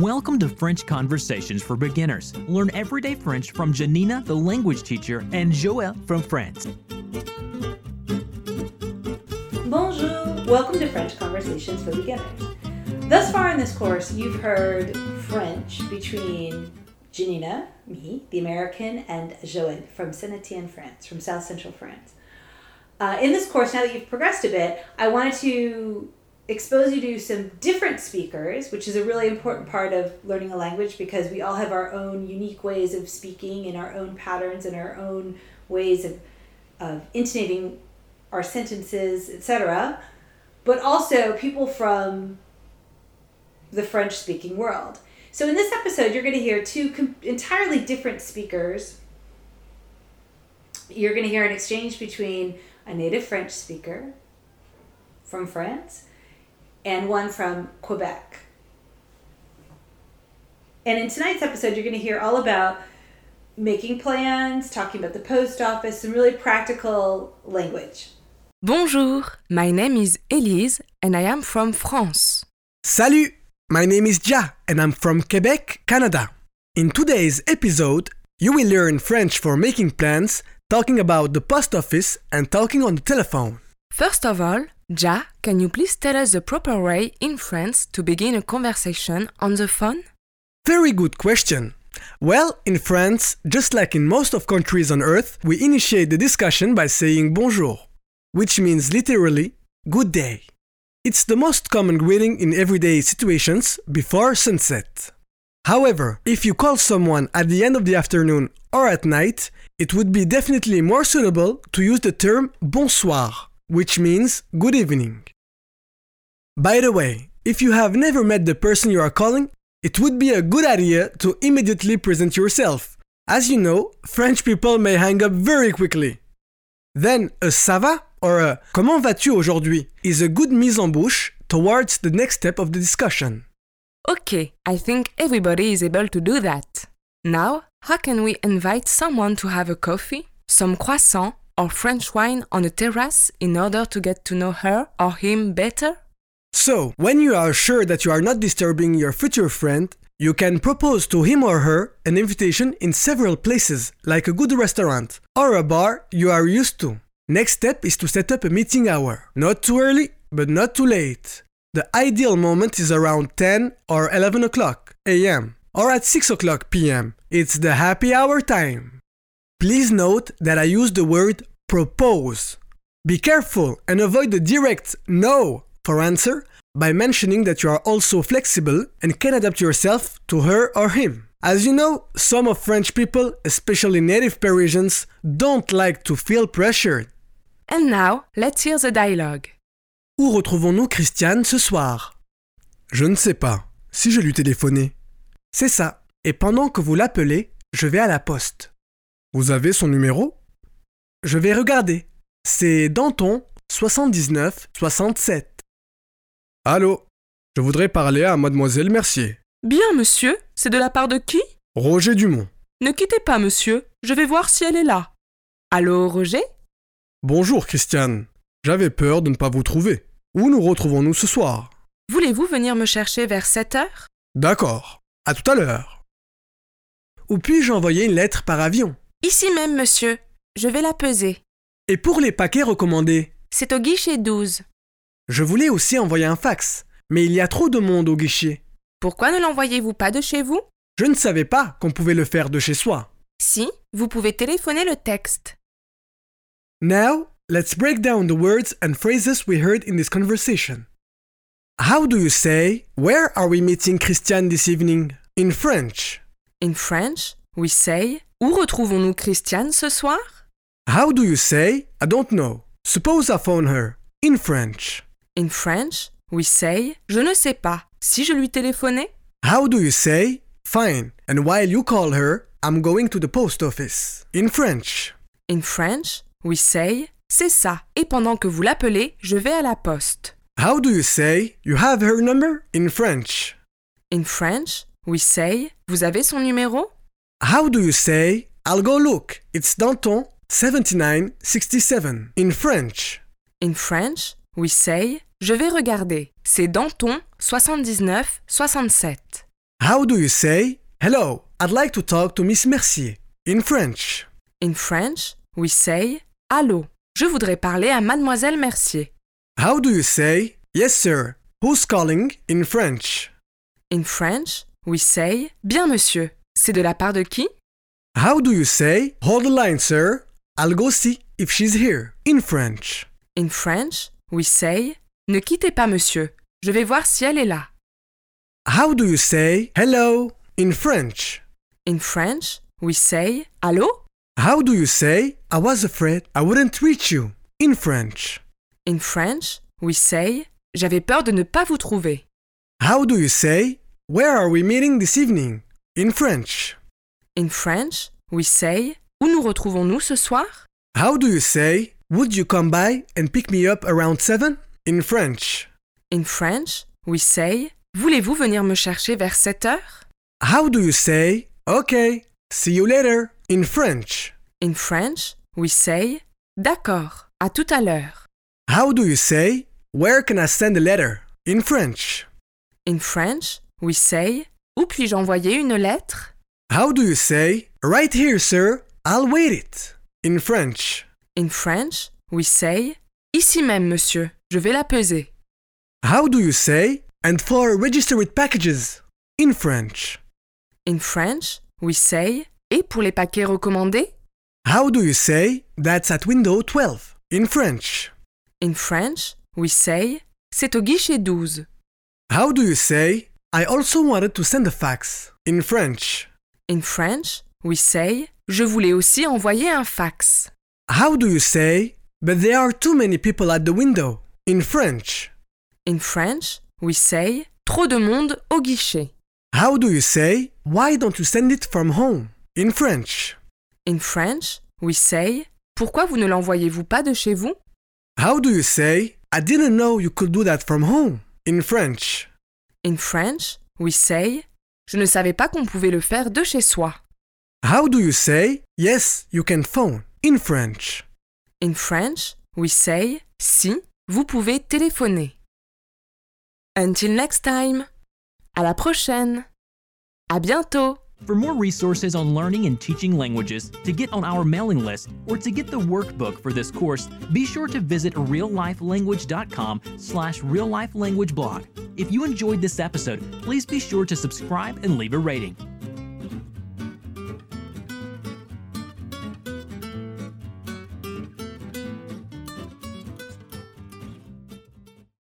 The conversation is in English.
Welcome to French Conversations for Beginners. Learn everyday French from Janina, the language teacher, and Joël from France. Bonjour! Welcome to French Conversations for Beginners. Thus far in this course, you've heard French between Janina, me, the American, and Joël from Saint Etienne, France, from South Central France. Uh, in this course, now that you've progressed a bit, I wanted to expose you to some different speakers, which is a really important part of learning a language because we all have our own unique ways of speaking and our own patterns and our own ways of, of intonating our sentences, etc. But also people from the French speaking world. So in this episode, you're going to hear two com- entirely different speakers. You're going to hear an exchange between a native French speaker from France and one from Quebec. And in tonight's episode, you're going to hear all about making plans, talking about the post office, some really practical language. Bonjour, my name is Elise and I am from France. Salut, my name is Ja and I'm from Quebec, Canada. In today's episode, you will learn French for making plans, talking about the post office, and talking on the telephone. First of all, Ja, can you please tell us the proper way in France to begin a conversation on the phone? Very good question. Well, in France, just like in most of countries on earth, we initiate the discussion by saying bonjour, which means literally good day. It's the most common greeting in everyday situations before sunset. However, if you call someone at the end of the afternoon or at night, it would be definitely more suitable to use the term bonsoir, which means good evening. By the way, if you have never met the person you are calling, it would be a good idea to immediately present yourself. As you know, French people may hang up very quickly. Then a ça va or a comment vas-tu aujourd'hui is a good mise en bouche towards the next step of the discussion. Okay, I think everybody is able to do that. Now, how can we invite someone to have a coffee, some croissant, or French wine on a terrace in order to get to know her or him better? So, when you are sure that you are not disturbing your future friend, you can propose to him or her an invitation in several places, like a good restaurant or a bar you are used to. Next step is to set up a meeting hour. Not too early, but not too late. The ideal moment is around 10 or 11 o'clock am or at 6 o'clock pm. It's the happy hour time. Please note that I use the word propose. Be careful and avoid the direct no for answer by mentioning that you are also flexible and can adapt yourself to her or him. As you know, some of French people, especially native Parisians, don't like to feel pressured. And now, let's hear the dialogue. Où retrouvons-nous Christiane ce soir Je ne sais pas. Si je lui téléphonais. C'est ça. Et pendant que vous l'appelez, je vais à la poste. Vous avez son numéro? Je vais regarder. C'est Danton 79 67. Allô? Je voudrais parler à mademoiselle Mercier. Bien, monsieur, c'est de la part de qui? Roger Dumont. Ne quittez pas, monsieur, je vais voir si elle est là. Allô, Roger? Bonjour Christiane. J'avais peur de ne pas vous trouver. Où nous retrouvons-nous ce soir? Voulez-vous venir me chercher vers 7 heures? D'accord. À tout à l'heure. Où puis-je envoyer une lettre par avion? Ici même, monsieur. Je vais la peser. Et pour les paquets recommandés? C'est au guichet 12. Je voulais aussi envoyer un fax, mais il y a trop de monde au guichet. Pourquoi ne l'envoyez-vous pas de chez vous? Je ne savais pas qu'on pouvait le faire de chez soi. Si, vous pouvez téléphoner le texte. Now, let's break down the words and phrases we heard in this conversation. How do you say, Where are we meeting Christiane this evening? In French. In French, we say Où retrouvons-nous Christiane ce soir? How do you say, I don't know? Suppose I phone her. In French. In French, we say Je ne sais pas. Si je lui téléphonais? How do you say, Fine, and while you call her, I'm going to the post office? In French. In French, we say C'est ça. Et pendant que vous l'appelez, je vais à la poste. How do you say, You have her number? In French. In French, we say Vous avez son numéro? How do you say, I'll go look? It's Danton 7967. In French. In French, we say Je vais regarder. C'est Danton 79 67. How do you say, Hello, I'd like to talk to Miss Mercier in French? In French, we say Allô, je voudrais parler à Mademoiselle Mercier. How do you say, Yes, sir, who's calling in French? In French, we say Bien monsieur, c'est de la part de qui How do you say, Hold the line, sir, I'll go see if she's here in French? In French, we say Ne quittez pas monsieur, je vais voir si elle est là. How do you say, Hello in French? In French, we say Allô How do you say, I was afraid I wouldn't reach you in French? In French, we say J'avais peur de ne pas vous trouver. How do you say, Where are we meeting this evening in French? In French, we say Où nous retrouvons-nous ce soir How do you say, Would you come by and pick me up around 7 in French? In French, we say Voulez-vous venir me chercher vers 7 heures How do you say, Okay, see you later in French? In French, we say D'accord, à tout à l'heure. How do you say, Where can I send a letter in French? In French, we say Où puis-je envoyer une lettre? How do you say, Right here, sir, I'll wait it in French? In French, we say Ici même, monsieur, je vais la peser. How do you say, And for registered packages in French? In French, we say Et pour les paquets recommandés? How do you say, That's at window 12 in French? In French, we say C'est au guichet 12. How do you say, I also wanted to send a fax in French? In French, we say Je voulais aussi envoyer un fax. How do you say, But there are too many people at the window in French? In French, we say Trop de monde au guichet. How do you say, Why don't you send it from home in French? In French, we say Pourquoi vous ne l'envoyez-vous pas de chez vous How do you say, I didn't know you could do that from home in French? In French, we say Je ne savais pas qu'on pouvait le faire de chez soi. How do you say, Yes, you can phone in French? In French, we say Si, vous pouvez téléphoner. Until next time. À la prochaine. À bientôt. For more resources on learning and teaching languages, to get on our mailing list, or to get the workbook for this course, be sure to visit reallifelanguage.com slash reallifelanguageblog. If you enjoyed this episode, please be sure to subscribe and leave a rating.